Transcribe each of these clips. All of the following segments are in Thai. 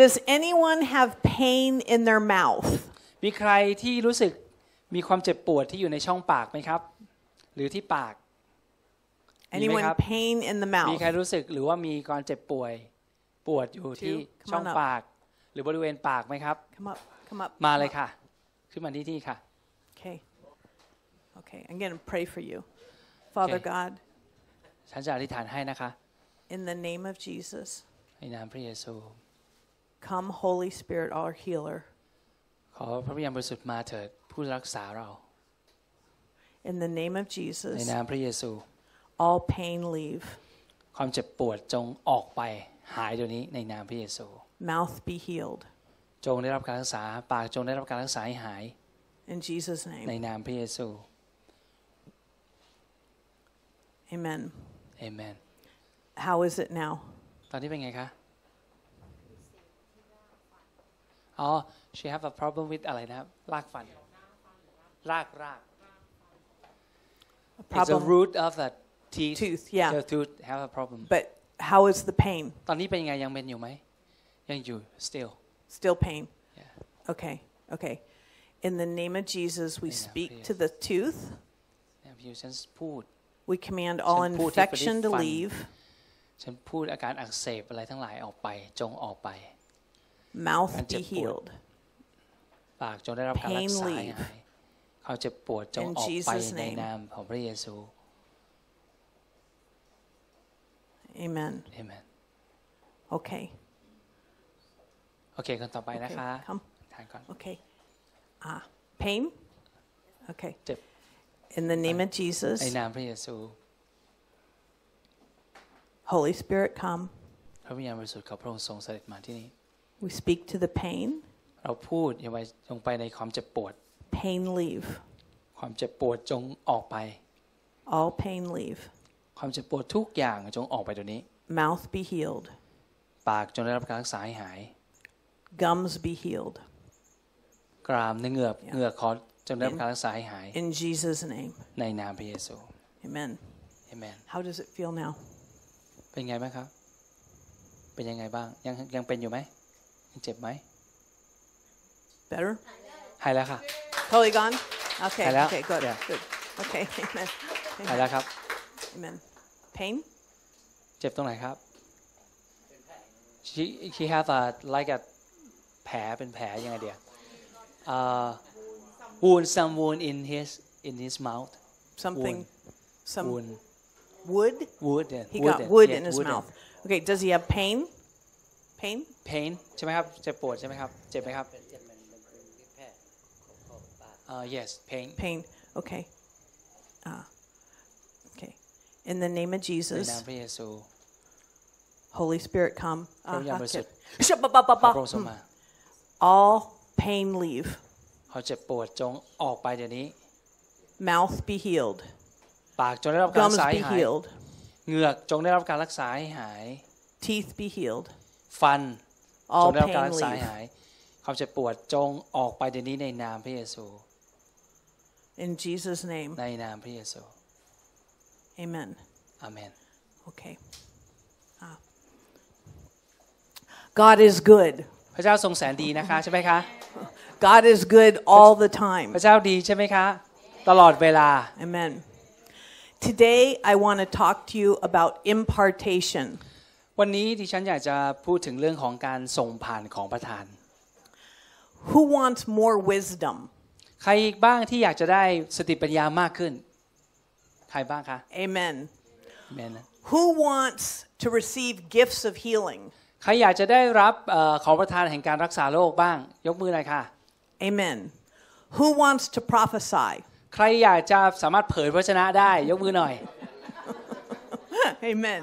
Does anyone have pain in their mouth? มีใครที่รู้สึกมีความเจ็บปวดที่อยู่ในช่องปากไหมครับ หรือที่ปาก Anyone have- pain in the มี mouth? ใครรู้สึกหรือว่ามีการเจ็บป่วย ปวดอยู่ที่ Come on ช่อง up ปาก หรือบริเวณปากไหมครับ Come up. Come up. มา come เลย up. ค่ะ ขึ้นมาที่ที่ค่ะ Okay. Okay. I'm going to pray for you. Father Okay. God, ฉันจะอธิษฐานให้นะคะ in the name of Jesus, ในนามพระเยซู come, Holy Spirit, our healer. ขอพระวิญญาณบริสุทธิ์มาเถิดผู้รักษาเรา In the name of ใน Jesus, นามพระเยซู all pain leave, ความเจ็บปวดจงออกไปหายเดี๋ยวนี้ในนามพระเยซู mouth be healed. จงได้รับการรักษา ปากจงได้รับการรักษาให้หาย In Jesus' ใน name, นามพระเยซู amen. เอเมน How is it now? ตอนนี้เป็นไงคะ Oh, she have a problem with อะไรนะครับรากฟันรากราก it's a root of the teeth. Tooth, yeah. the tooth have a problem. But how is the pain? ตอนนี้เป็นยังไงยังเป็นอยู่ไหมยังอยู่ still. Still pain? Yeah. okay okay. In the name of jesus we speak to the tooth. เนี่ยพี่ฉันพูด we command all infection to leave ฉันพูดอาการอักเสบอะไรทั้งหลายออกไป จงออกไป Mouth การเจ็ be บปวด healed. ปากจงได้รับการรักษา Pain ให้ leave. หายความเจ็บปวดจง In ออกไป Jesus' ใน name. นามของพระเยซู Amen. เอเมน Okay. โอเคคนต่อไปนะ okay. คะ Come. ทานก่อน Okay. Ah, pain? Okay. เจ็บ In the name of ใน Jesus, นามพระเยซู Holy Spirit, come. พระวิญญาณบริสุทธิ์ของพระองค์ทรงเสด็จมาที่นี่ We speak to the pain. เราพูดอย่าไปลงไปในความเจ็บปวด Pain leave. ความเจ็บปวดจงออกไป All pain leave. ความเจ็บปวดทุกอย่างจงออกไปเดี๋ยวนี้ Mouth be healed. ปากจงได้รับการรักษาให้หาย Gums be healed. กรามเนื้อเหงือกเหงือกคอจงได้รับการรักษาให้หาย In Jesus' name. ในนามพระเยซู Amen. เอเมน How does it feel now? เป็นไงบ้างครับ เป็นยังไงบ้าง ยังยังเป็นอยู่ไหมยัง เจ็บไหม Better? หายแล้วค่ะ Totally gone? Okay. Hello? Okay, good. Yeah. Good. Okay. Amen. หายแล้วครับ Amen. Pain? เจ็บตรงไหนครับ she she have a like a แผลเป็นแผลยังไงเดียว uh wound some wound in his in his mouth Something. Some wound wood? wood yeah, He wood got yeah, wood yeah, in his wood mouth. Okay, does he have pain? Pain? pain ใช่ไหมครับ เจ็บปวดใช่ไหมครับ เจ็บไหมครับ uh yes pain Pain. Okay. Ah. Okay. In the name of ใน Jesus, นามพระเยซู Holy Spirit, come. พระวิญญาณ Ah, บริสุท okay. ธิ์ Shabba-ba-ba-ba. ขอพระองค์ทรงมา All pain leave. เขาเจ็บปวดจงออกไปเดี๋ยวนี้ Mouth be healed. ปากจงได้รับการรั Gums กษาให้ be หาย healed. เหงือกจงได้รับการรักษาให้หาย Teeth be healed. ฟันจ All งได้รับการ pain รักษาให้ leave. หาย ความเจ็บปวดจงออกไปเดี๋ยวนี้ในนามพระเยซู In Jesus' name. ในนามพระเยซู Amen. อาเมน Okay. Ah. God is good. พระเจ้าทรงแสนดีนะคะใช่ไหมคะ God is good all the time. พระเจ้าดีใช่ไหมคะ ตลอดเวลา Amen. Today, I want to talk to you about impartation. วันนี้ดิฉันอยากจะพูดถึงเรื่องของการส่งผ่านของประทาน Who wants more wisdom? ใครอีกบ้างที่อยากจะได้สติปัญญามากขึ้น ใครบ้างคะ Amen. อาเมนนะ Who wants to receive gifts of healing? ใครอยากจะได้รับเออของประทานแห่งการรักษาโรคบ้าง ยกมือหน่อยค่ะ Amen. Who wants to prophesy? ใครอยากจะสามารถเผยพระชนะได้ ยกมือหน่อย Amen.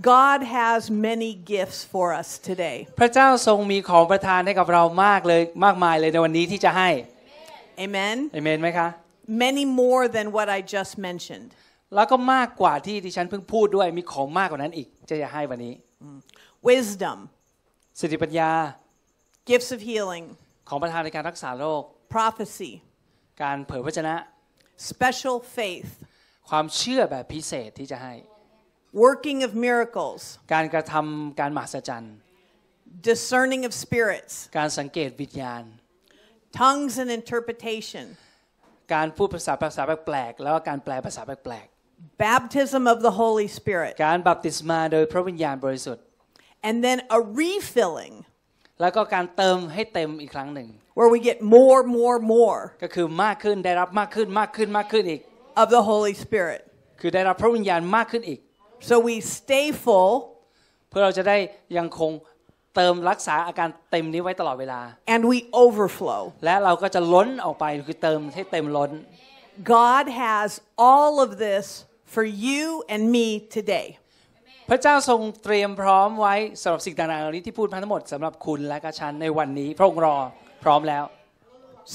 God has many gifts for us today. พระเจ้าทรงมีของประทานให้กับเรามากเลยมากมายเลยในวันนี้ที่จะให้ Amen. เอเมนไหมคะ Many more than what I just mentioned. แล้วก็มากกว่าที่ดิฉันเพิ่งพูดด้วยมีของมากกว่านั้นอีกจะจะให้วันนี้ Wisdom, สติปัญญา gifts of healing, ของประทานในการรักษาโรค prophecy, การเผยพระชนะ special faith, ความเชื่อแบบพิเศษที่จะให้ working of miracles, การกระทำการมหัศจรรย์ discerning of spirits, การสังเกตวิญญาณ tongues and interpretation, การพูดภาษาภาษาแปลกๆ แล้วก็การแปลภาษาแปลก baptism of the Holy Spirit, ๆ การบัพติศมาโดยพระวิญญาณบริสุทธิ์ and then a refilling แล้วก็การเติมให้เต็มอีกครั้งหนึ่ง where we get more, more, more ก็คือมากขึ้นได้รับมากขึ้นมากขึ้นมากขึ้นอีก of the Holy Spirit. คือได้รับพระวิญญาณมากขึ้นอีก So we stay full เพื่อเราจะได้ยังคงเติมรักษาอาการเต็มนี้ไว้ตลอดเวลา and we overflow. และเราก็จะล้นออกไปคือเติมให้เต็มล้น God has all of this for you and me today. พระเจ้าทรงเตรียมพร้อมไว้สำหรับสิ่งต่างๆเหล่านี้ที่พูดมาทั้งหมดสำหรับคุณและก็ฉันในวันนี้ พระองค์รอพร้อมแล้ว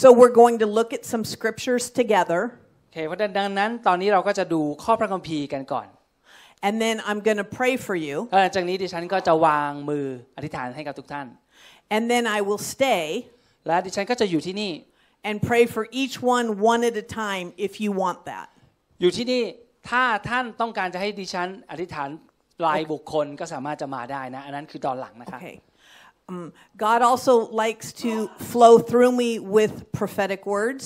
So we're going to look at some scriptures together, โอเคเพราะดังนั้นตอนนี้เราก็จะดูข้อพระคัมภีร์กันก่อน and then I'm going to pray for you, แล้วหลังจากนี้ดิฉันก็จะวางมืออธิษฐานให้กับทุกท่าน and then I will stay และดิฉันก็จะอยู่ที่นี่ and pray for each one one at a time if you want that. อยู่ที่นี่ถ้าท่านต้องการจะให้ดิฉันอธิษฐานรายบุคคลก็สามารถจะมาได้นะ อันนั้นคือตอนหลังนะคะ Okay. Um, God also likes to flow through me with prophetic words.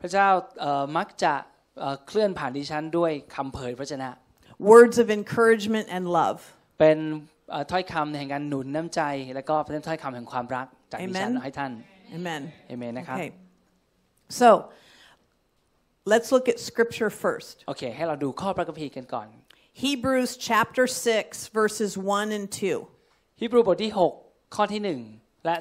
พระเจ้าเอ่อมักจะเอ่อเคลื่อนผ่านดิฉันด้วยคำเผยพระชนะ words of encouragement and love. เป็นเอ่อถ้อยคำแห่งการหนุนน้ำใจ แล้วก็เป็นถ้อยคำแห่งความรักจากดิฉัน Amen ให้ท่าน Amen. เอเมนนะครับ Okay. So let's look at scripture first. โอเค ให้เราดูข้อพระคัมภีร์กันก่อน Hebrews chapter 6, verses 1 and 2. ฮีบรูบทที่ 6 ข้อที่ 1 และ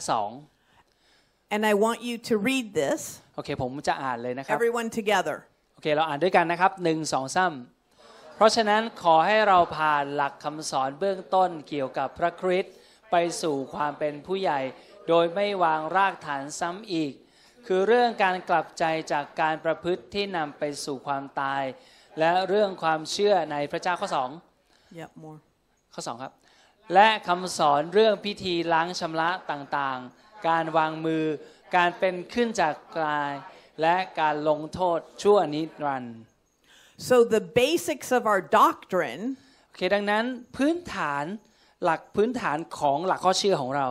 And I want you to read this, 2 โอเค ผมจะอ่านเลยนะครับ everyone together. โอเค เราอ่านด้วยกันนะครับหนึ่งสองซ้ำเพ ราะฉะนั้นขอให้เราผ่านหลักคำสอนเบื้องต้นเกี่ยวกับพระคริสต์ไปสู่ความเป็นผู้ใหญ่ โดยไม่วางรากฐานซ้ำอีก คือเรื่องการกลับใจจากการประพฤติที่นำไปสู่ความตาย และเรื่องความเชื่อในพระเจ้าข้อสอง Yep, more. ข้อสองครับ และคำสอนเรื่องพิธีล้างชำระต่างๆ การวางมือ การเป็นขึ้นจากกาย และการลงโทษชั่วนิรันดร์ So the basics of our doctrine โอเคดังนั้นพื้นฐานหลักพื้นฐานของหลักข้อเชื่อของเรา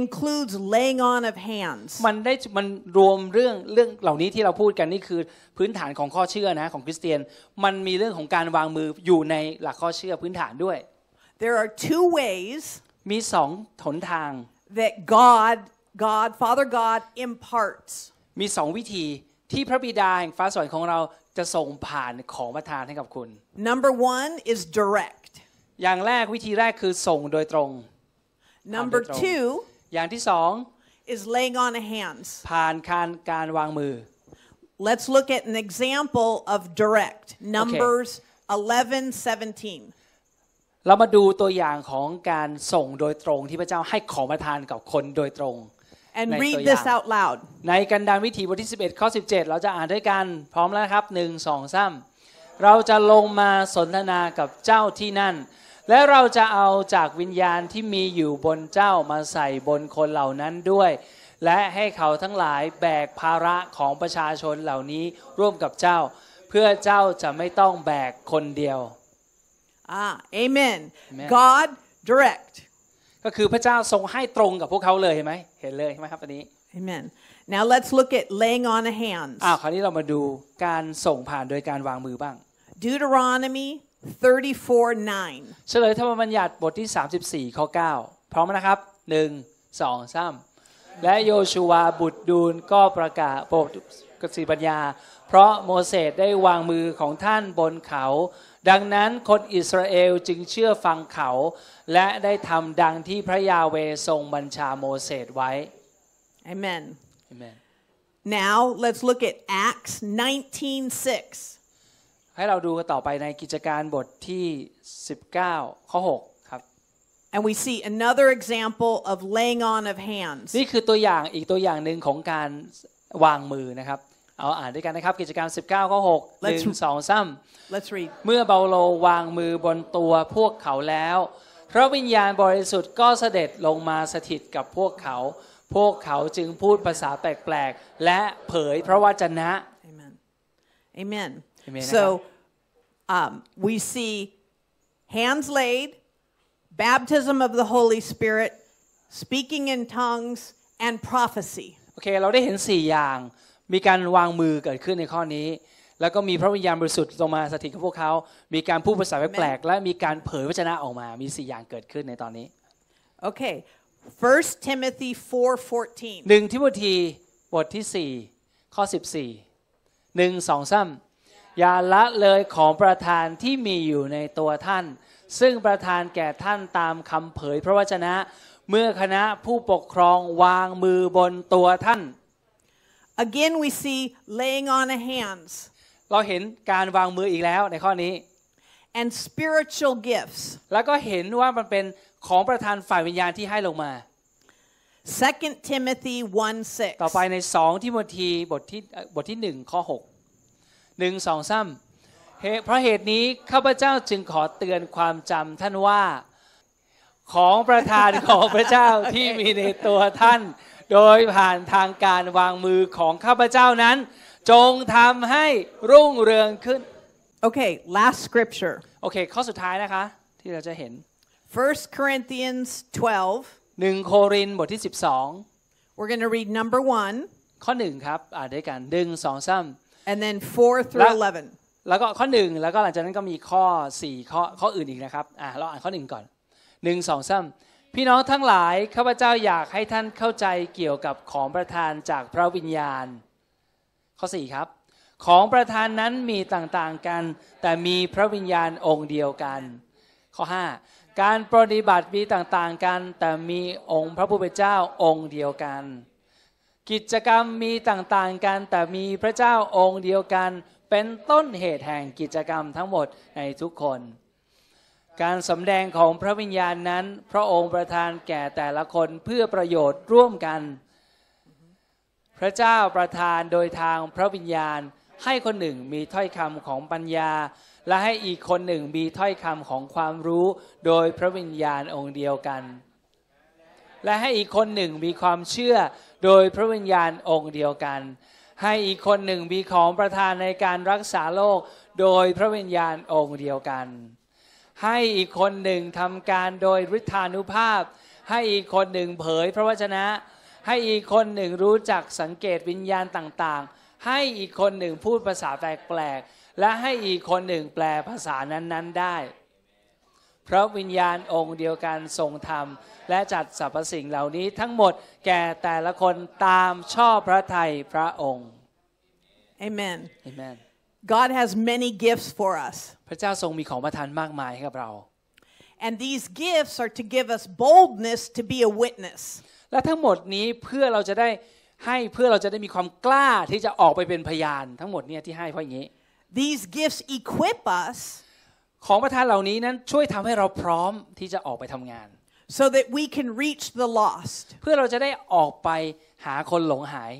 includes laying on of hands. มันได้มันรวมเรื่องเรื่องเหล่านี้ที่เราพูดกันนี่คือพื้นฐานของข้อเชื่อนะของคริสเตียน มันมีเรื่องของการวางมืออยู่ในหลักข้อเชื่อพื้นฐานด้วย There are two ways มีสองหนทาง that God, God, Father God imparts. มีสองวิธีที่พระบิดาแห่งฟ้าสวรรค์ของเรา จะส่งผ่านของประทานให้กับคุณ Number one is direct. อย่างแรกวิธีแรกคือส่งโดยตรง Number Control. two อย่างที่สอง is laying on of hands. ผ่านการการวางมือ Let's look at an example of direct. Numbers 11, 17. เรามาดูตัวอย่างของการส่งโดยตรงที่พระเจ้าให้ของประทานกับคนโดยตรง And Next read ตัว this อย่าง out loud. ในกันดารวิถีบทที่ 11 ข้อ 17 เราจะอ่านด้วยกันพร้อมแล้วนะครับหนึ่งสองสามเราจะลงมาสนทนากับเจ้าที่นั่น และเราจะเอาจากวิญญาณที่มีอยู่บนเจ้ามาใส่บนคนเหล่านั้นด้วย และให้เขาทั้งหลายแบกภาระของประชาชนเหล่านี้ร่วมกับเจ้า เพื่อเจ้าจะไม่ต้องแบกคนเดียว Ah, amen. Amen. God direct. ก็คือพระเจ้าทรงให้ตรงกับพวกเขาเลยเห็นไหมเห็นเลยใช่ไหมครับอันนี้ Amen. Now let's look at laying on of hands. อ้าวคราวนี้เรามาดูการส่งผ่านโดยการวางมือบ้าง Deuteronomy 34 9. เฉลยธรรมบัญญัติบทที่ 34ข้อ9พร้อมนะครับ1 2 3และโยชูวาบุตรดูนก็ประกาศโปรดกสิปัญญา เพราะโมเสสได้วางมือของท่านบนเขา ดังนั้นคนอิสราเอลจึงเชื่อฟังเขา และได้ทำดังที่พระยาเวทรงบัญชาโมเสสไว้ Amen. Amen. Now let's look at Acts 19 6. ให้เราดูกันต่อไปในกิจการบทที่ 19 ข้อ 6 ครับ And we see another example of laying on of hands. นี่คือตัวอย่างอีกตัวอย่างหนึ่งของการวางมือนะครับ เอาอ่านด้วยกันนะครับกิจการ19ข้อ6 Let's- 1 2 3 Let's read. เมื่อเปาโลวางมือบนตัวพวกเขาแล้ว พระวิญญาณบริสุทธิ์ก็เสด็จลงมาสถิตกับพวกเขา พวกเขาจึงพูดภาษาแปลกๆ และเผยพระวจนะ Amen. Amen. Amen. So um, we see hands laid, baptism of the Holy Spirit, speaking in tongues, and prophecy. โอเคเราได้เห็น 4 อย่าง มีการวางมือเกิดขึ้นในข้อนี้ แล้วก็มีพระวิญญาณบริสุทธิ์ลงมาสถิตกับพวกเขา มีการพูดภาษาแปลกๆและมีการเผยพระชนะออกมา มี4อย่างเกิดขึ้นในตอนนี้ Okay. 1 Timothy 4:14. หนึ่งทิโมธีบทที่ 4 ข้อ 14หนึ่งสองซ้ำอย่าละเลยของประธานที่มีอยู่ในตัวท่าน ซึ่งประธานแก่ท่านตามคำเผยพระวจนะ เมื่อคณะผู้ปกครองวางมือบนตัวท่าน Again, we see laying on of hands เราเห็นการวางมืออีกแล้วในข้อนี้ and spiritual gifts. แล้วก็เห็นว่ามันเป็นของประธานฝ่ายวิญญาณที่ให้ลงมา2 Timothy 1ต่อไป 6. ในสองทิโมธีบทที่เอ่อบทที่หนึ่งข้อหกหนึ่งสองซ้ำเหตุเพราะเหตุนี้ข้าพเจ้าจึงขอเตือนความจำท่านว่า ของประธานของพระเจ้าที่มีในตัวท่าน โดยผ่านทางการวางมือของข้าพเจ้านั้น จงทำให้รุ่งเรืองขึ้น Okay, last scripture. โอเคข้อสุดท้ายนะคะ ที่เราจะเห็น1 Corinthians 12. หนึ่งโครินธ์บทที่ We're going to read number 1 12ข้อหนึ่งครับอ่านด้วยกันหนึ่งสองซ้ำ and then 4 through La- 11. แล้วก็ข้อหนึ่งแล้วก็หลังจากนั้นก็มีข้อสี่ข้อข้ออื่นอีกนะครับอะเราอ่านข้อหนึ่งก่อนหนึ่งสองสาม พี่น้องทั้งหลายข้าพเจ้าอยากให้ท่านเข้าใจเกี่ยวกับของประทานจากพระวิญญาณ ข้อสี่ครับ ของประทานนั้นมีต่างๆกัน แต่มีพระวิญญาณองค์เดียวกัน ข้อ 5 การปฏิบัติมีต่างๆกัน แต่มีองค์พระผู้เป็นเจ้าองค์เดียวกัน กิจกรรมมีต่างๆกัน แต่มีพระเจ้าองค์เดียวกัน เป็นต้นเหตุแห่งกิจกรรมทั้งหมดในทุกคน การสำแดงของพระวิญญาณนั้น พระองค์ประทานแก่แต่ละคนเพื่อประโยชน์ร่วมกัน พระเจ้าประทานโดยทางพระวิญญาณ ให้คนหนึ่งมีถ้อยคำของปัญญา และให้อีกคนหนึ่งมีถ้อยคำของความรู้ โดยพระวิญญาณองค์เดียวกัน และให้อีกคนหนึ่งมีความเชื่อ โดยพระวิญญาณองค์เดียวกัน ให้อีกคนหนึ่งมีของประทานในการรักษาโรคโดยพระวิญญาณองค์เดียวกัน ให้อีกคนหนึ่งทำการโดยฤทธานุภาพ ให้อีกคนหนึ่งเผยพระวจนะ ให้อีกคนหนึ่งรู้จักสังเกตวิญญาณต่างๆ ให้อีกคนหนึ่งพูดภาษาแปลกๆ และให้อีกคนหนึ่งแปลภาษานั้นๆได้พระวิญญาณองค์เดียวกันทรงธรรม และจัดสรรพสิ่งเหล่านี้ทั้งหมดแก่แต่ละคนตามชอบพระทัยพระองค์ Amen. เอเมน God has many gifts for us. พระเจ้าทรงมีของประทานมากมายให้กับเรา And these gifts are to give us boldness to be a witness. และทั้งหมดนี้เพื่อเราจะได้ให้เพื่อเราจะได้มีความกล้าที่จะออกไปเป็นพยาน ทั้งหมดเนี่ยที่ให้เพราะอย่างนี้ These gifts equip us ของประทานเหล่านี้นั้นช่วยทำให้เราพร้อมที่จะออกไปทำงาน so that we can reach the lost. เพื่อเราจะได้ออกไปหาคนหลงหาย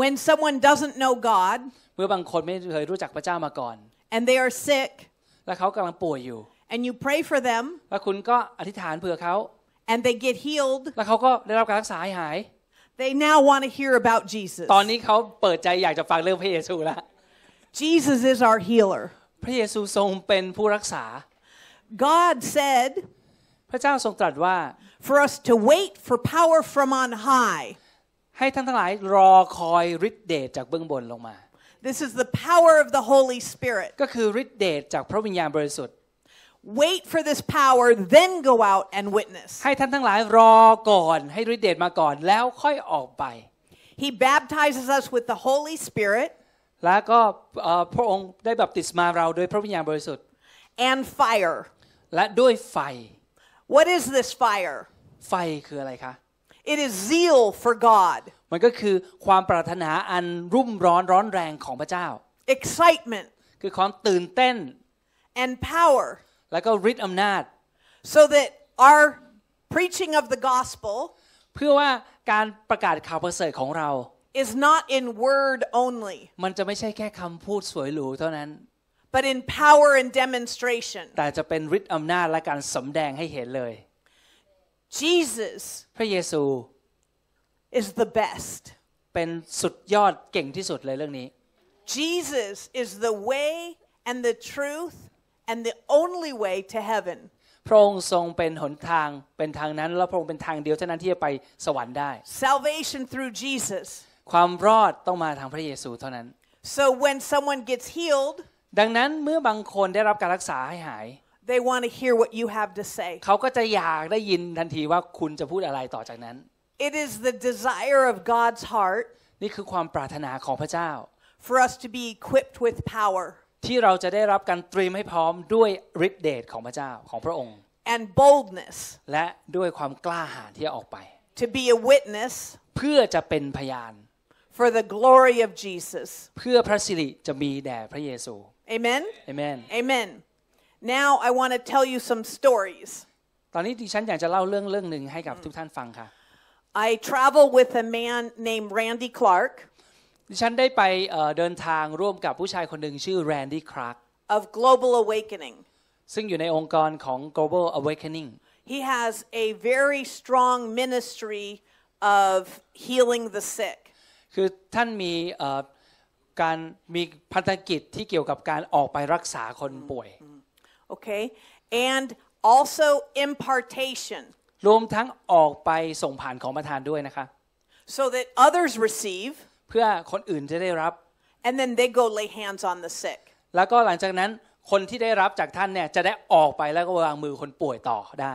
When someone doesn't know God เมื่อบางคนไม่เคยรู้จักพระเจ้ามาก่อน and they are sick และเขากำลังป่วยอยู่ and you pray for them แล้วคุณก็อธิษฐานเผื่อเขา and they get healed, แล้วเขาก็ได้รับการรักษาให้หาย they now want to hear about Jesus. ตอนนี้เขาเปิดใจอยากจะฟังเรื่องพระเยซูแล้ว Jesus is our healer. พระเยซูทรงเป็นผู้รักษา God said พระเจ้าทรงตรัสว่า for us to wait for power from on high. ให้ท่านทั้งหลายรอคอยฤทธิเดชจากเบื้องบนลงมา This is the power of the Holy Spirit. ก็คือฤทธิเดชจากพระวิญญาณบริสุทธิ์ Wait for this power, then go out and witness. ให้ท่านทั้งหลายรอก่อน ให้ฤทธิเดชมาก่อนแล้วค่อยออกไป He baptizes us with the Holy Spirit แล้วก็เอ่อพระองค์ได้บัพติศมาเราโดยพระวิญญาณบริสุทธิ์ and fire. และด้วยไฟ What is this fire? ไฟคืออะไรคะ It is zeal for God, มันก็คือความปรารถนาอันรุ่มร้อนร้อนแรงของพระเจ้า excitement, คือความตื่นเต้น and power, แล้วก็ฤทธิ์อำนาจ so that our preaching of the gospel เพื่อว่าการประกาศข่าวประเสริฐของเรา is not in word only, มันจะไม่ใช่แค่คำพูดสวยหรูเท่านั้น but in power and demonstration. แต่จะเป็นฤทธิ์อำนาจและการสำแดงให้เห็นเลย Jesus พระเยซู is the best. เป็นสุดยอดเก่งที่สุดเลยเรื่องนี้ Jesus is the way and the truth and the only way to heaven. พระองค์ทรงเป็นหนทางเป็นทางนั้น และพระองค์เป็นทางเดียวเท่านั้นที่จะไปสวรรค์ได้ Salvation through Jesus. ความรอดต้องมาทางพระเยซูเท่านั้น So when someone gets healed, ดังนั้นเมื่อบางคนได้รับการรักษาให้หาย they want to hear what you have to say. เขาก็จะอยากได้ยินทันทีว่าคุณจะพูดอะไรต่อจากนั้น It is the desire of God's heart นี่คือความปรารถนาของพระเจ้า for us to be equipped with power ที่เราจะได้รับการเตรียมให้พร้อมด้วยฤทธิเดชของพระเจ้าของพระองค์ and boldness และด้วยความกล้าหาญที่จะออกไป to be a witness เพื่อจะเป็นพยาน for the glory of Jesus. เพื่อพระสิริจะมีแด่พระเยซู Amen? เอเมน Amen. Now I want to tell you some stories. ตอนนี้ดิฉันอยากจะเล่าเรื่องเรื่องหนึ่งให้กับทุกท่านฟังค่ะ I travel with a man named Randy Clark ดิฉันได้ไปเอ่อเดินทางร่วมกับผู้ชายคนหนึ่งชื่อแรนดี้คราร์ก of Global Awakening. ซึ่งอยู่ในองค์กรของ Global Awakening He has a very strong ministry of healing the sick. คือท่านมีเอ่อการมีพันธกิจที่เกี่ยวกับการออกไปรักษาคนป่วย Okay? And also impartation รวมทั้งออกไปส่งผ่านของประทานด้วยนะคะ so that others receive เพื่อคนอื่นจะได้รับ and then they go lay hands on the sick. แล้วก็หลังจากนั้นคนที่ได้รับจากท่านเนี่ยจะได้ออกไปแล้วก็วางมือคนป่วยต่อได้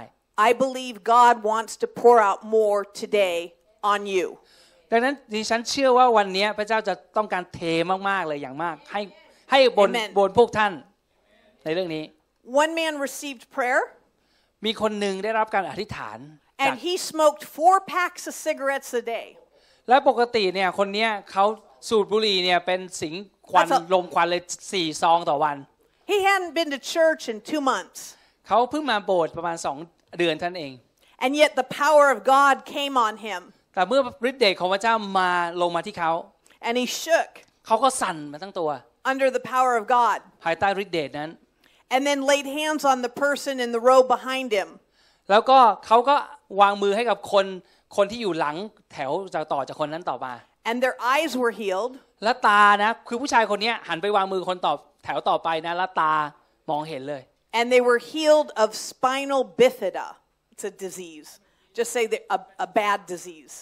I believe God wants to pour out more today on you. ดังนั้นดิฉันเชื่อว่าวันนี้พระเจ้าจะต้องการเทมากๆเลยอย่างมาก ให้ให้บน Amen บนพวกท่านในเรื่องนี้ One man received prayer มีคนหนึ่งได้รับการอธิษฐานจาก and he smoked four packs of cigarettes a day. และปกติเนี่ยคนเนี้ยเขาสูบบุหรี่เนี่ยเป็นสิงควัน That's a- ลมควันเลยสี่ซองต่อวัน He hadn't been to church in two months. เขาเพิ่งมาโบสถ์ประมาณสองเดือนท่านเอง And yet the power of God came on him แต่เมื่อฤทธิ์เดชของพระเจ้ามาลงมาที่เขา and he shook เขาก็สั่นมาทั้งตัว under the power of God ภายใต้ฤทธิ์เดชนั้น and then laid hands on the person in the row behind him. แล้วก็เขาก็วางมือให้กับคนคนที่อยู่หลังแถวจากต่อจากคนนั้นต่อมา And their eyes were healed และตานะคือผู้ชายคนเนี้ยหันไปวางมือคนต่อแถวต่อไปนะแล้วตามองเห็นเลย and they were healed of spinal bifida. It's a disease. Just say the, a, a bad disease.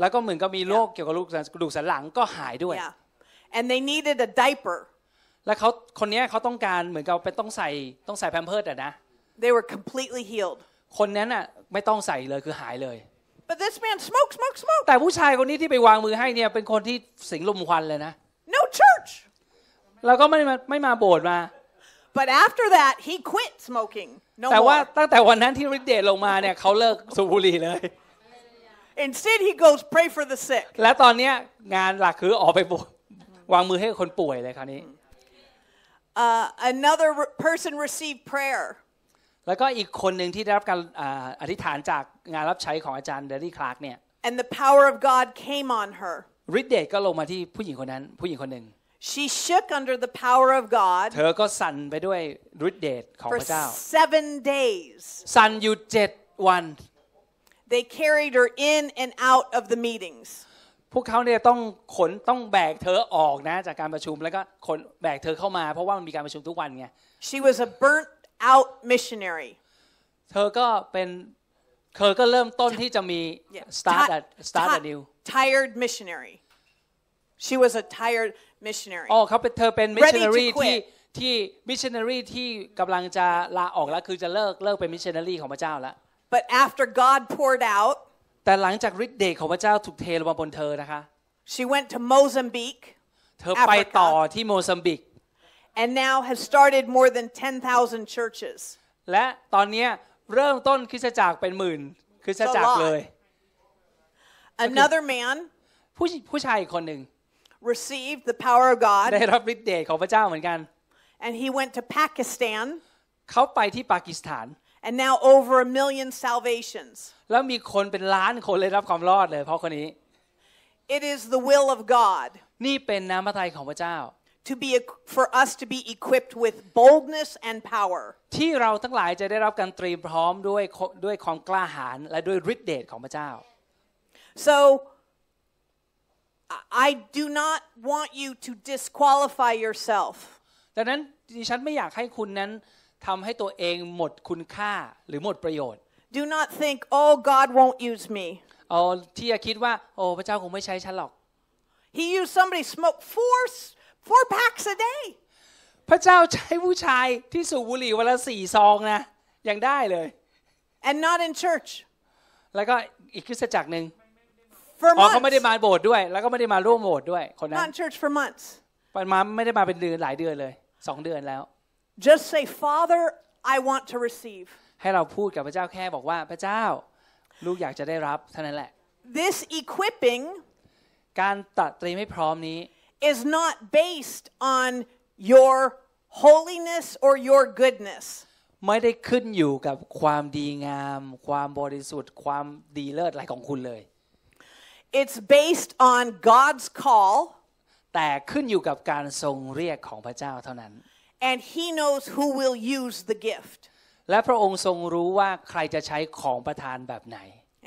แล้วก็เหมือนกับมีโรคเกี่ยวกับกระดูกสันหลังก็หายด้วย Yeah. And they needed a diaper. แล้วเขาคนเนี้ยเขาต้องการเหมือนกับเป็นต้องใส่ต้องใส่แพมเพิร์ดอะนะ They were completely healed. คนนั้นอะไม่ต้องใส่เลยคือหายเลย But this man smoked, smoked, smoked. แต่ผู้ชายคนนี้ที่ไปวางมือให้เนี่ยเป็นคนที่สิงลมควันเลยนะ No church. แล้วก็ไม่มาไม่มาโบสถ์มา But after that, he quit smoking. No แต่ว่า more. ตั้งแต่วันนั้นที่ฤทธิ์เดชลงมาเนี่ยเขาเลิกสูบบุหรี่เลย Instead, he goes pray for the sick. และตอนเนี้ยงานหลักคือออกไปโบสถ์วางมือให้คนป่วยเลยคราวนี้ Uh, another re- person received prayer. แล้วก็อีกคนหนึ่งที่ได้รับการอ่าอธิษฐานจากงานรับใช้ของอาจารย์เดลี่คลาร์กเนี่ย and the power of God came on her. ฤทธิ์เดชก็ลงมาที่ผู้หญิงคนนั้น ผู้หญิงคนหนึ่ง She shook under the power of God เธอก็สั่นไปด้วยฤทธิ์เดชของ for พระเจ้า seven days. สั่นอยู่เจ็ดวัน They carried her in and out of the meetings. พวกเขาเนี่ยต้องขนต้องแบกเธอออกนะจากการประชุมแล้วก็ขนแบกเธอเข้ามาเพราะว่ามันมีการประชุมทุกวันไง She was a burnt out missionary. เธอก็เป็นเธอก็เริ่มต้นที่จะมี Yeah. start Ti- a start a ti- new tired missionary. She was a tired missionary. อ๋อเขาเป็นเธอเป็น Ready to missionary quit ที่ที่ missionary ที่กำลังจะลาออกแล้วคือจะเลิกเลิกเป็น missionary ของพระเจ้าแล้ว But after God poured out, แต่หลังจากฤทธิ์เดชของพระเจ้าถูกเทลงมาบนเธอนะคะ she went to Mozambique เธอไป Africa ต่อที่โมซัมบิก and now has started more than 10,000 churches. และตอนเนี้ยเริ่มต้นคริสตจักรเป็นหมื่นคริสตจักร It's a lot. เลย Another man ผู้ผู้ชายอีกคนหนึ่ง received the power of God ได้รับฤทธิ์เดชของพระเจ้าเหมือนกัน and he went to Pakistan เขาไปที่ปากีสถาน and now over a million salvations. แล้วมีคนเป็นล้านคนเลยรับความรอดเลย เพราะคนนี้ It is the will of God นี่เป็นน้ำพระทัยของพระเจ้า to be for us to be equipped with boldness and power. ที่เราทั้งหลายจะได้รับการเตรียมพร้อมด้วยด้วยความกล้าหาญและด้วยฤทธิ์เดชของพระเจ้า So I- I do not want you to disqualify yourself ดังนั้นดิฉันไม่อยากให้คุณนั้น ทำให้ตัวเองหมดคุณค่าหรือหมดประโยชน์ Do not think, oh, God won't use me. เอาที่จะคิดว่าโอ้พระเจ้าคงไม่ใช้ฉันหรอก He used somebody smoke four, s- four packs a day. พระเจ้าใช้ผู้ชายที่สูบบุหรี่วันละสี่ซองนะยังได้เลย and not in church แล้วก็อีกคริสตจักรหนึ่ง for อ๋อเขาไม่ได้ months. มาโบสถ์ด้วย แล้วก็ไม่ได้มาร่วมโบสถ์ด้วยคนนั้ Not น in church for months. มันมาไม่ได้มาเป็นเดือนหลายเดือนเลยสองเดือนแล้ว Just say, Father, I want to receive. ให้เราพูดกับพระเจ้าแค่บอกว่าพระเจ้า ลูกอยากจะได้รับเท่านั้นแหละ This equipping การตัดเตรียมให้พร้อมนี้ is not based on your holiness or your goodness. ไม่ได้ขึ้นอยู่กับความดีงาม ความบริสุทธิ์ ความดีเลิศอะไรของคุณเลย It's based on God's call, แต่ขึ้นอยู่กับการทรงเรียกของพระเจ้าเท่านั้น and He knows who will use the gift. และพระองค์ทรงรู้ว่าใครจะใช้ของประทานแบบไหน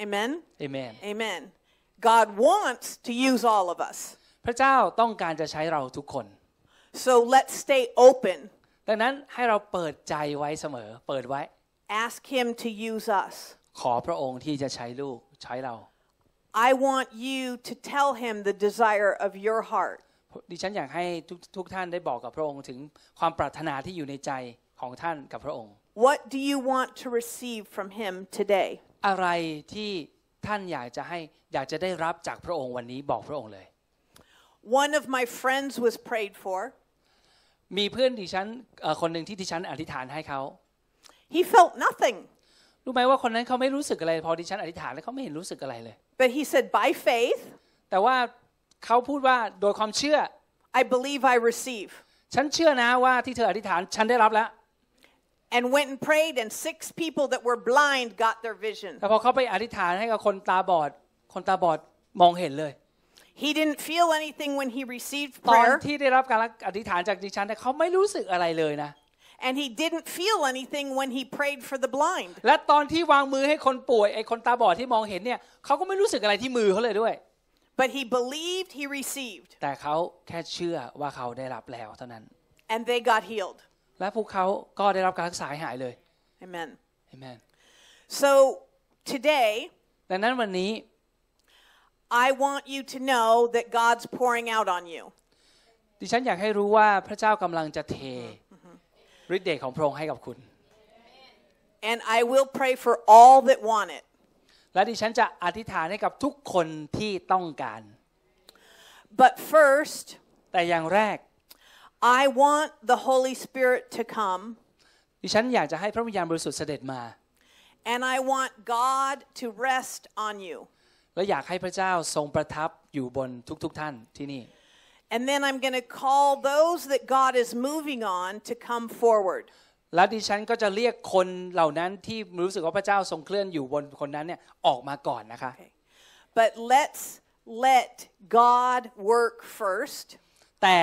Amen? เอเมน Amen. God wants to use all of us. พระเจ้าต้องการจะใช้เราทุกคน So let's stay open. ดังนั้นให้เราเปิดใจไว้เสมอ เปิดไว้ Ask Him to use us. ขอพระองค์ที่จะใช้ลูกใช้เรา I want you to tell Him the desire of your heart. ดิฉันอยากให้ทุกทุกท่านได้บอกกับพระองค์ถึงความปรารถนาที่อยู่ในใจของท่านกับพระองค์ What do you want to receive from Him today? อะไรที่ท่านอยากจะให้อยากจะได้รับจากพระองค์วันนี้บอกพระองค์เลย One of my friends was prayed for. มีเพื่อนดิฉันเอ่อคนหนึ่งที่ดิฉันอธิษฐานให้เขา He felt nothing, รู้ไหมว่าคนนั้นเขาไม่รู้สึกอะไร พอดิฉันอธิษฐานแล้วเขาไม่เห็นรู้สึกอะไรเลย but he said, by faith, แต่ว่า เขาพูดว่าโดยความเชื่อ I believe I receive. ฉันเชื่อนะว่าที่เธออธิษฐานฉันได้รับแล้ว And went and prayed, and six people that were blind got their vision. แต่พอเขาไปอธิษฐานให้กับคนตาบอด คนตาบอดมองเห็นเลย He didn't feel anything when he received ตอน prayer, ที่ได้รับการอธิษฐานจากดิฉันแต่เขาไม่รู้สึกอะไรเลยนะ and he didn't feel anything when he prayed for the blind. และตอนที่วางมือให้คนป่วยไอ้คนตาบอดที่มองเห็นเนี่ยเขาก็ไม่รู้สึกอะไรที่มือเขาเลยด้วย But he believed, he received, แต่เขาแค่เชื่อว่าเขาได้รับแล้วเท่านั้น and they got healed. และพวกเขาก็ได้รับการรักษาให้หายเลย Amen. เอเมน So today, ดังนั้นวันนี้ I want you to know that God's pouring out on you. ดิฉันอยากให้รู้ว่าพระเจ้ากำลังจะเทฤทธิ์เดชของพระองค์ให้กับคุณ And I will pray for all that want it. และดิฉันจะอธิษฐานให้กับทุกคนที่ต้องการ But first, แต่อย่างแรก I want the Holy Spirit to come, ดิฉันอยากจะให้พระวิญญาณบริสุทธิ์เสด็จมา and I want God to rest on you. และอยากให้พระเจ้าทรงประทับอยู่บนทุกๆทท่านที่นี่ And then I'm going to call those that God is moving on to come forward. และดิฉันก็จะเรียกคนเหล่านั้นที่รู้สึกว่าพระเจ้าทรงเคลื่อนอยู่บนคนนั้นเนี่ยออกมาก่อนนะคะ But let's let God work first, แต่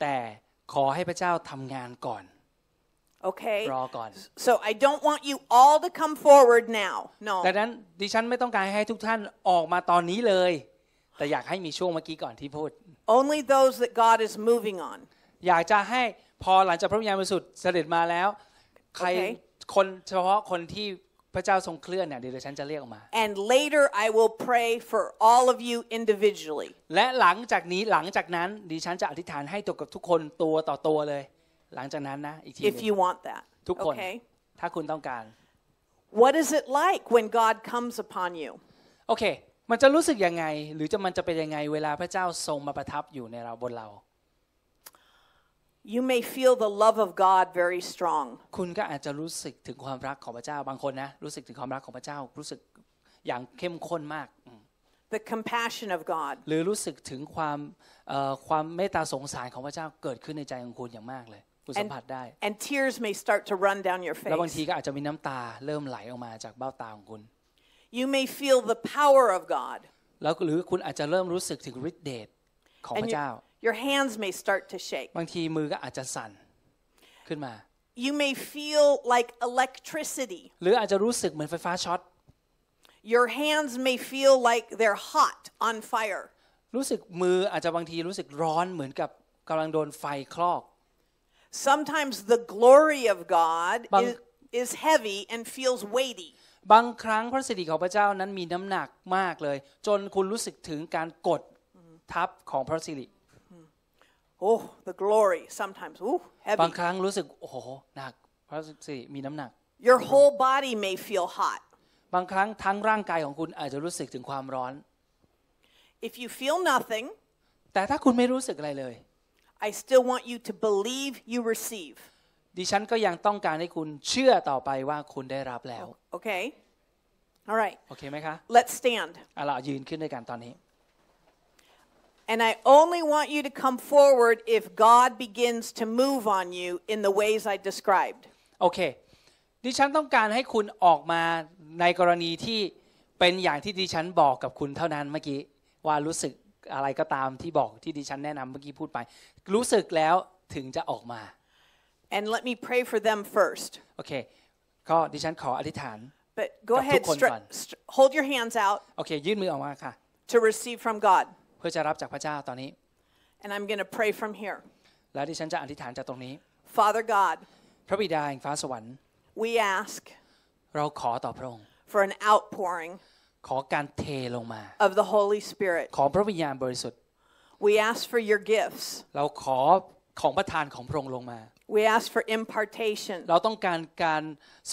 แต่ขอให้พระเจ้าทำงานก่อน okay? รอก่อน So I don't want you all to come forward now. No. ดังนั้นดิฉันไม่ต้องการให้ทุกท่านออกมาตอนนี้เลย แต่อยากให้มีช่วงเมื่อกี้ก่อนที่พูด Only those that God is moving on. อยากจะให้ พอหลังจากพระวิญญาณบริสุทธิ์เสด็จมาแล้ว ใครโอเคคนเฉพาะคนที่พระเจ้าทรงเคลื่อนเนี่ยเดี๋ยวฉันจะเรียกออกมา And later I will pray for all of you individually. และหลังจากนี้หลังจากนั้นดิฉันจะอธิษฐานให้ตัวกับทุกคนตัวต่อตัวเลย หลังจากนั้นนะอีกทีห if นึ่ง you want that. ทุกคน Okay? ถ้าคุณต้องการ What is it like when God comes upon you? โอเค มันจะรู้สึกยังไง หรือจะมันจะเป็นยังไงเวลาพระเจ้าทรงมาประทับอยู่ในเราบนเรา You may feel the love of God very strong. คุณก็อาจจะรู้สึกถึงความรักของพระเจ้าบางคนนะรู้สึกถึงความรักของพระเจ้ารู้สึกอย่างเข้มข้นมากอืม the compassion of God. หรือรู้สึกถึงความเอ่อความเมตตาสงสารของพระเจ้าเกิดขึ้นในใจของคุณอย่างมากเลยคุณสัม And, ผัสได้ and tears may start to run down your แล้วบางที face. ก็อาจจะมีน้ำตาเริ่มไหลออกมาจากเบ้าตาของคุณ You may feel the power of God. แล้วหรือคุณอาจจะเริ่มรู้สึกถึงฤทธิเดชของพ And ระเจ้า your, your hands may start to shake. บางทีมือก็อาจจะสั่นขึ้นมา You may feel like electricity. หรืออาจจะรู้สึกเหมือนไฟฟ้าช็อต Your hands may feel like they're hot on fire. รู้สึกมืออาจจะบางทีรู้สึกร้อนเหมือนกับกำลังโดนไฟคลอก Sometimes the glory of God Bang- is, is heavy and feels weighty. บางครั้งพระสิริของพระเจ้านั้นมีน้ำหนักมากเลย จนคุณรู้สึกถึงการกดทับของพระสิริ Oh, the glory sometimes. Ooh, บาง heavy. ครั้งรู้สึกโอ้โหหนักพระสิริมีน้ำหนัก Your whole body may feel hot. บางครั้งทั้งร่างกายของคุณอาจจะรู้สึกถึงความร้อน If you feel nothing, แต่ถ้าคุณไม่รู้สึกอะไรเลย I still want you to believe you receive. ดิฉันก็ยังต้องการให้คุณเชื่อต่อไปว่าคุณได้รับแล้ว Okay? All right. โอเคไหมคะ Let's stand. เอาล่ะยืนขึ้นด้วยกันตอนนี้ And I only want you to come forward if God begins to move on you in the ways I described. โอเค ดิฉันต้องการให้คุณออกมาในกรณีที่เป็นอย่างที่ดิฉันบอกกับคุณเท่านั้นเมื่อกี้ว่ารู้สึกอะไรก็ตามที่บอกที่ดิฉันแนะนำเมื่อกี้พูดไป รู้สึกแล้วถึงจะออกมา And let me pray for them first. โอเค ก็ดิฉันขออธิษฐาน But go Gặp ahead, thúc con stre- con. st- hold your hands out โอเค ยื่นมือออกมาค่ะ to receive from God. เพื่อจะรับจากพระเจ้าตอนนี้ And I'm going to pray from here. แล้วดิฉันจะอธิษฐานจากตรงนี้ Father God, พระบิดาแห่งฟ้าสวรรค์ we ask เราขอต่อพระองค์ for an outpouring ขอการเทลงมา of the Holy Spirit. ของพระวิญญาณบริสุทธิ์ We ask for your gifts. เราขอของประทานของพระองค์ลงมา We ask for impartation. เราต้องการการ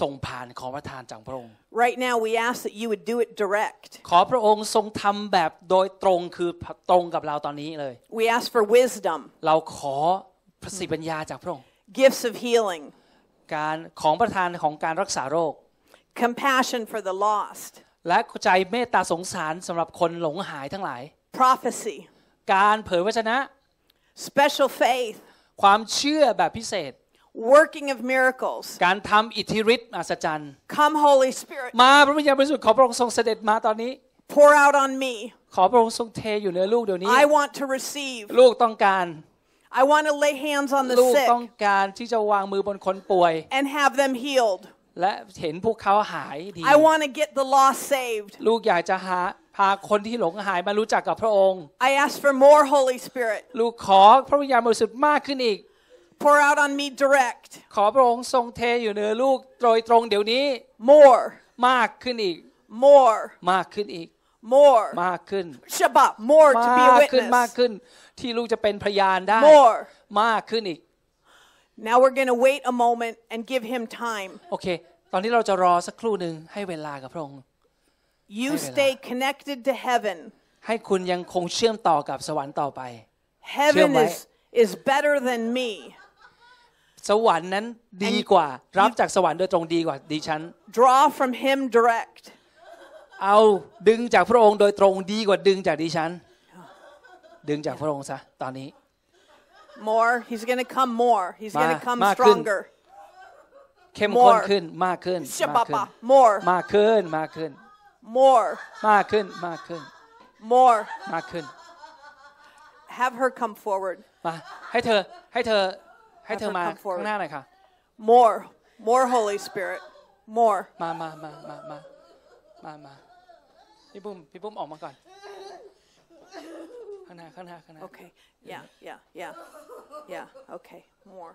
ส่งผ่านของประทานจากพระองค์ Right now, we ask that you would do it direct. ขอพระองค์ทรงทำแบบโดยตรงคือตรงกับเราตอนนี้เลย We ask for wisdom, เราขอประสิทธิปัญญาจากพระองค์ gifts of healing, การของประทานของการรักษาโรค compassion for the lost, และใจเมตตาสงสารสำหรับคนหลงหายทั้งหลาย prophecy, การเผยพระชนะ special faith, ความเชื่อแบบพิเศษ working of miracles. การทำอิทธิฤทธิ์อัศจรรย์ Come, Holy Spirit, มาพระวิญญาณบริสุทธิ์ขอพระองค์ทรงเสด็จมาตอนนี้ pour out on me. ขอพระองค์ทรงเทอยู่เหนือลูกเดี๋ยวนี้ I want to receive. ลูกต้องการ I want to lay hands on the ลูก sick ต้องการที่จะวางมือบนคนป่วย and have them healed. และเห็นพวกเขาหายดี I want to get the lost saved. ลูกอยากจะหา พาคนที่หลงหายมารู้จักกับพระองค์ I ask for more Holy Spirit. ลูกขอพระวิญญาณบริสุทธิ์มากขึ้นอีก Pour out on me direct. ขอพระองค์ทรงเทอยู่เหนือลูกโดยตรงเดี๋ยวนี้ More, มากขึ้นอีก more, มากขึ้นอีก more. มากขึ้น Shabbat, more to be มา a กขึ้นมาก witness. ขึ้น ที่ลูกจะเป็นพยานได้ More. มากขึ้นอีก Now we're going to wait a moment and give him time. โอเค ตอนนี้เราจะรอสักครู่หนึ่งให้เวลากับพระองค์ You Hay stay connected to heaven. ให้คุณยังคงเชื่อมต่อกับสวรรค์ต่อไป Heaven Chill, is, is better than me. สวรรค์นั้นดีกว่า รับจากสวรรค์โดยตรงดีกว่าดิฉัน Draw from him direct. เอาดึงจากพระองค์โดยตรงดีกว่าดึงจากดิฉัน ดึงจากพระองค์ซะตอนนี้ More. He's going to come more. He's going Ma- to come ma kun. stronger. เข้มข้น More ขึ้นมากขึ้นมากขึ้น Shababa. More. มากขึ้นมากขึ้น More. มากขึ้นมากขึ้น More. มากขึ้น Have her come forward. มาให้เธอให้เธอให้เธอมา Have her come forward. ข้างหน้าหน่อยค่ะ More. More Holy Spirit. More. มามามามามามามาพี่ปุ้มพี่ปุ้มออกมาก่อน ข้างหน้าข้างหน้าข้างหน้า Okay. Yeah, yeah, yeah. Yeah. Okay. More.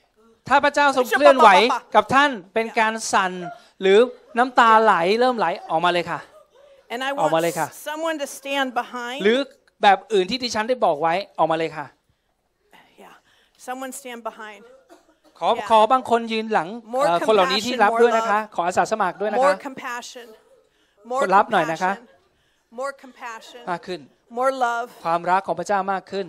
ถ้าพระเจ้าทรงเคลื่อนไหวกับท่านเป็นการสั่นหรือน้ำตาไหลเริ่มไหลออกมาเลยค่ะ and I ออกมา want เลยค่ะ someone to stand behind. หรือแบบอื่นที่ดิฉันได้บอกไว้ออกมาเลยค่ะ Yeah. Someone stand behind. ขอ Yeah. ขอบางคนยืนหลัง More เอ่อคนเหล่านี้ที่รับ compassion, ด้วยนะคะ more ขออาสาสมัครด้วยนะคะ More compassion. More รับหน่อยนะคะ compassion. More compassion. มากขึ้น More love. ความรักของพระเจ้ามากขึ้น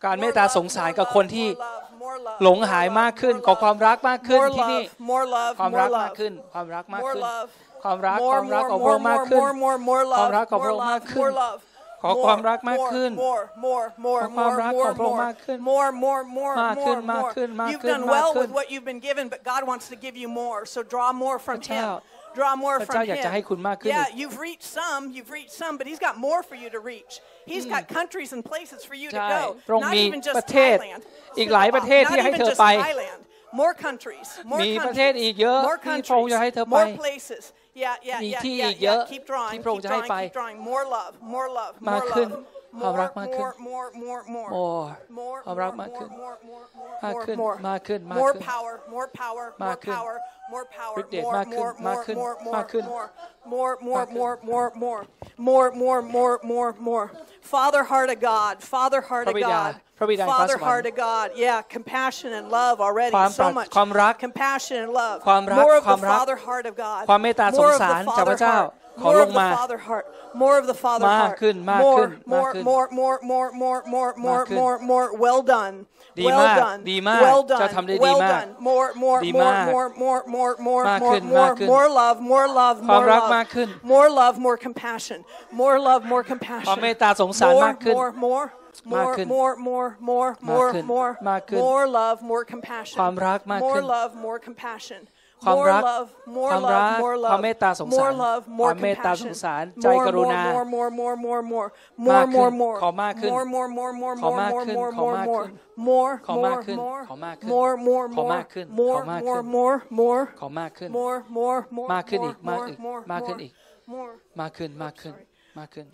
More compassion for the lost. การเม More ตตา love, สงสาร more กับ love, คนที่ more love, more love, หลง more หาย love, มากขึ้น more ขอความรักมากขึ้น more ที่นี่ love, more love, ความ more รักมาก love. ขึ้น ความรักมาก More ขึ้น love. ความรัก More, ความรัก more, ของพระอง more, ค์มาก more, ขึ้น more, more, more ความ love, รักของพ more ระองค์มาก love, ขึ้น more love. ขอความรักมาก more, ขึ้น more, more, more, ขอความ more, รัก more, ของพระองค์ more, มากขึ้น more, more, more, มากขึ้น more, มาก more. ขึ้น มาก You've ขึ้น done มาก well ขึ้น with what you've been given, but God wants to give you more. So draw more from พระเจ้า Him. Draw more พระ from เจ้าอยากจะให้ Him. คุณมากขึ้น Yeah, อีก you've reached some, you've reached some, but He's got more for you to reach. He's got countries and places for you to ใช่ go. พระองค์ Not มี even just ประเทศ Thailand. อีกหลายประเทศ Not ที่ให้ even เธอ just ไป Thailand. More countries, more มีประเทศ countries, อีกเยอะ more ที่พระองค์จะให้เธอ countries, ไป more places. Yeah, yeah, มี yeah, ที่ yeah, อีกเยอะ yeah. Keep drawing, ที่พระองค์ keep จะให้ drawing, ไป keep drawing. More love, more love, มาก more ขึ้น love. ความ More, รักมากขึ้น more, more, more, more, more more, ความรักมากขึ้น more, more, more, มาก more, ขึ้น more, มากขึ้นมาก more ขึ้น power, more power, มา more กขึ้น power, more power, ฤทธิ์เดช more, มากขึ้น more, มาก more, ขึ้น more, มากขึ้น more, more, more, มากขึ้น more, more, more, more, more, more, more, more. Father, heart of God, Father, heart พระ of บิดา God, พระบิดาแห่งฟ้า Father, สวรรค์ heart of God. Yeah, compassion and love already. ความ So ปราร much ความรัก compassion and love. ความรัก More of ความ the รัก Father, heart of God. ความเมตตาสง More of สาร the จากพ Father ระเจ้า heart. ขอ More ล of ง the มา Father heart. More of the Father มาก heart. ขึ้นมาก More, ขึ้นมาก more, ขึ้น more, more, more, more, more, more, มากขึ้น more, more. Well done. ดี Well มาก done. ดีมาก Well เจ้า done. ทำได้ดี Well มาก done. More, more, ดี more, มาก more, more, more, more, มาก more, ขึ้น more, มากขึ้น more love, more love, ความ more รัก love. มากขึ้น More love, more compassion. More love, more ความ compassion. เมตตาสงสาร More, มากขึ้น more, more. มาก More, ขึ้น more, more, more, มาก more, ขึ้น more, มากขึ้น more love, more compassion. ความรักมากขึ้ More น love, more compassion. ความ More รัก love, more ความรัก love, more ความ love. เมตตาสงสาร More love, ค more วามเมตตาสง compassion. สารใจ More, กรุ more, ณา more, more, more, more, more, มาก more, ขึ้น more, more. ขอมากขึ้น More, more, more, more, ขอ more, มาก more, ขึ้น more, ขอ more, มาก more. ขึ้น More, ขอมาก more, ขึ้น more. ขอมากขึ้น More, more, ขอ more. มากขึ้น More, ขอมาก more, ขึ้น more, more. ขอมากขึ้น More, more, more, มากขึ้น more, อีกมาก more, อีก more, มากขึ้น more, อีก more. มากขึ้นมากขึ้นมากขึ้น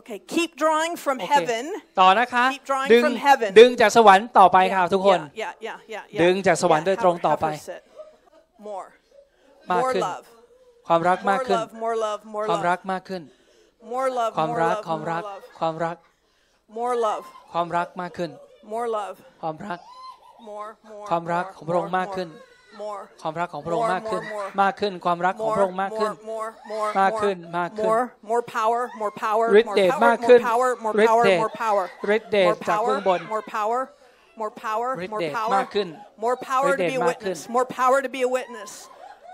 Okay, keep drawing from โอเค heaven. ต่อนะคะ Keep drawing ดึง from heaven. ดึงจากสวรรค์ต่อไปค่ะทุกคน Yeah, yeah, yeah, yeah, yeah. ดึงจากสวรรค์ Yeah, โดยตรง have- ต่อ have ไป her sit. More. มาก More ขึ้น love. ความรักมาก More ขึ้น love, more love, more ความ love. รักมากขึ้น More love, ความ more รัก love, ความ more รัก love. ความรัก More love, ความรักมากขึ้น more love, ความรัก more, more. ความรัก more, ของพระองค์ more, มากขึ้น More, ความรักของพระองค์ More, มากขึ้น more, more. มากขึ้น ความรักของ more, พระองค์มากขึ้น more, more, more, มาก more, ขึ้น มากขึ้น more, more power, more power, ฤทธิ์ more เดช power, มากขึ้น more power, more ฤทธิ์ power, เดช more power, ฤทธิ์เดช more จากเบื้ power, องบน more power, more power, ฤทธิ์ more เดช power, มากขึ้น more power ฤทธิ์ to เดช be a มากขึ้น witness, more power to be a witness.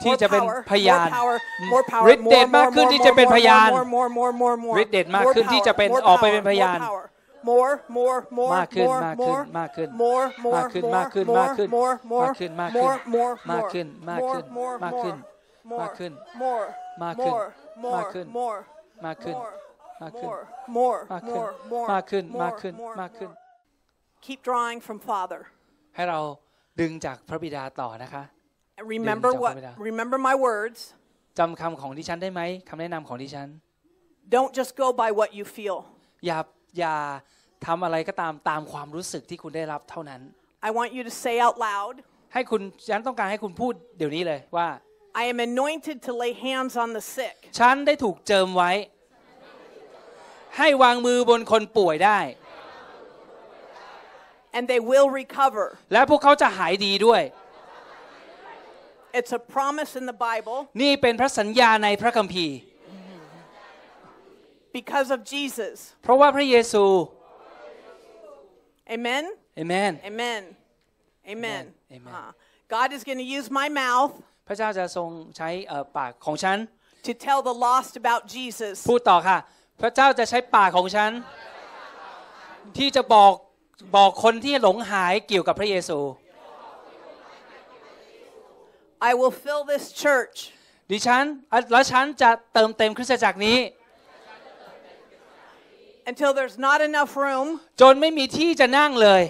ที่ More จะเป็น power, พยาน more power, more power, ฤทธิ์เดช more, มาก more, ขึ้น more, ที่จะเป็น more, พยาน more, more, more, more, more, ฤทธิ์เดชมาก more ขึ้นที่จะ power, เป็น more ออกไปเป็น power, พยาน more power. More, more, more, มากขึ้น more, มากขึ้น more, มากขึ้น more, มาก more, ขึ้น more, มากขึ้น more, มากขึ้น more, มาก more, ขึ้นมาก more, ขึ้น more, มาก more, ขึ้นมากขึ้น more, มากขึ้น more, มากขึ้น more, มากขึ้น more, มาก more, ขึ้น more, มากขึ้น more, มากขึ้น more, more, มากขึ้น more, more, มากขึ้น more, มากขึ้น more, มากขึ้น more. Keep drawing from Father. ให้เราดึงจากพระบิดาต่อนะคะ And remember Ding, what? Jacobida. Remember my words. จำคำของดิฉันได้ไหมคำแนะนำของดิฉัน Don't just go by what you feel. อย่าอย่าทำอะไรก็ตามตามความรู้สึกที่คุณได้รับเท่านั้น I want you to say out loud, ให้คุณฉันต้องการให้คุณพูดเดี๋ยวนี้เลยว่า I am anointed to lay hands on the sick. ฉันได้ถูกเจิมไว้ ให้วางมือบนคนป่วยได้ and they will recover. และพวกเขาจะหายดีด้วย It's a promise in the Bible นี่เป็นพระสัญญาในพระคัมภีร์ because of Jesus. เพราะว่าพระเยซู Amen? เอเมน Amen. Amen. Amen. Uh, God is going to use my mouth พระเจ้าจะทรงใช้เอ่อปากของฉัน to tell the lost about Jesus. พูดต่อค่ะ พระเจ้าจะใช้ปากของฉัน ที่จะบอก บอกคนที่หลงหายเกี่ยวกับพระเยซู I will fill this church ดิฉันอะแล้วฉันจะเติมเต็มคริสตจักรนี้ until there's not enough room จนไม่มีที่จะนั่งเลย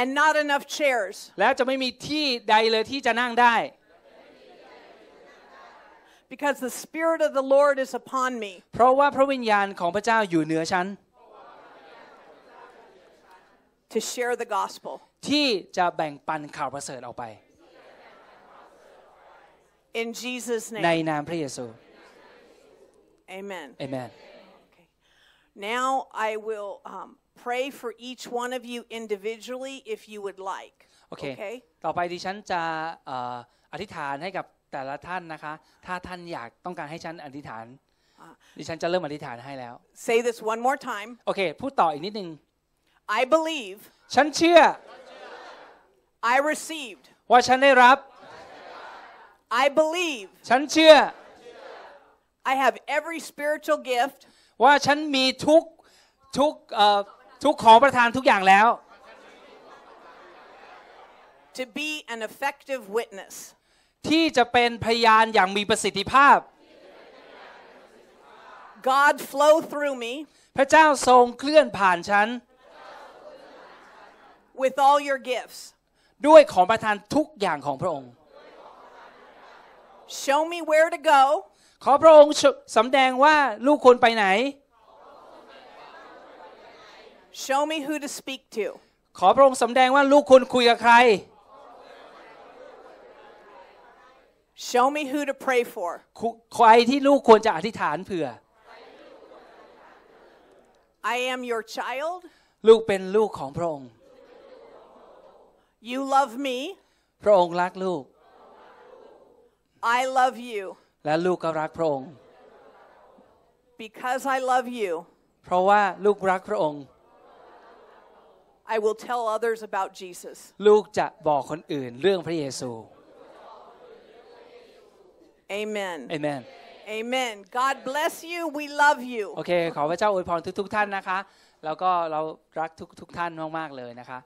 and not enough chairs. และจะไม่มีที่ใดเลยที่จะนั่งได้ because the Spirit of the Lord is upon me เพราะว่าพระวิญญาณของพระเจ้าอยู่เหนือฉัน to share the gospel. ที่จะแบ่งปันข่าวประเสริฐออกไป In Jesus' ใน name. นามพระเยซู Amen. เอเมน Now I will um, pray for each one of you individually if you would like. โอเค Okay? ต่อไปดิฉันจะเอ่ออธิษฐานให้กับแต่ละท่านนะคะ ถ้าท่านอยากต้องการให้ฉันอธิษฐาน ดิฉันจะเริ่มอธิษฐานให้แล้ว Say this one more time. โอเค พูดต่ออีกนิดนึง I believe ฉันเชื่อ I received. ว่าฉันได้รับ I believe ฉันเชื่อ I have every spiritual gift ว่าฉันมีทุกทุกเอ่อทุกของประทานทุกอย่างแล้ว to be an effective witness. ที่จะเป็นพยานอย่างมีประสิทธิภาพ God flow through me พระเจ้าทรงเคลื่อนผ่านฉัน with all your gifts. ด้วยของประทานทุกอย่างของพระองค์ Show me where to go ขอพระองค์สำแดงว่าลูกควรไปไหน Show me who to speak to. ขอพระองค์สำแดงว่าลูกควรคุยกับใคร Show me who to pray for. คุใครที่ลูกควรจะอธิษฐานเผื่อ I am your child. ลูกเป็นลูกของพระองค์ You love me. พระองค์รักลูก I love you. และลูกก็รักพระองค์ Because I love you, เพราะว่าลูกรักพระองค์ I will tell others about Jesus. ลูกจะบอกคนอื่นเรื่องพระเยซู Amen. เอเมน Amen. God bless you. We love you. โอเค ขอพระเจ้าอวยพรทุกๆท่านนะคะ แล้วก็เรารักทุกๆท่านมากๆเลยนะคะ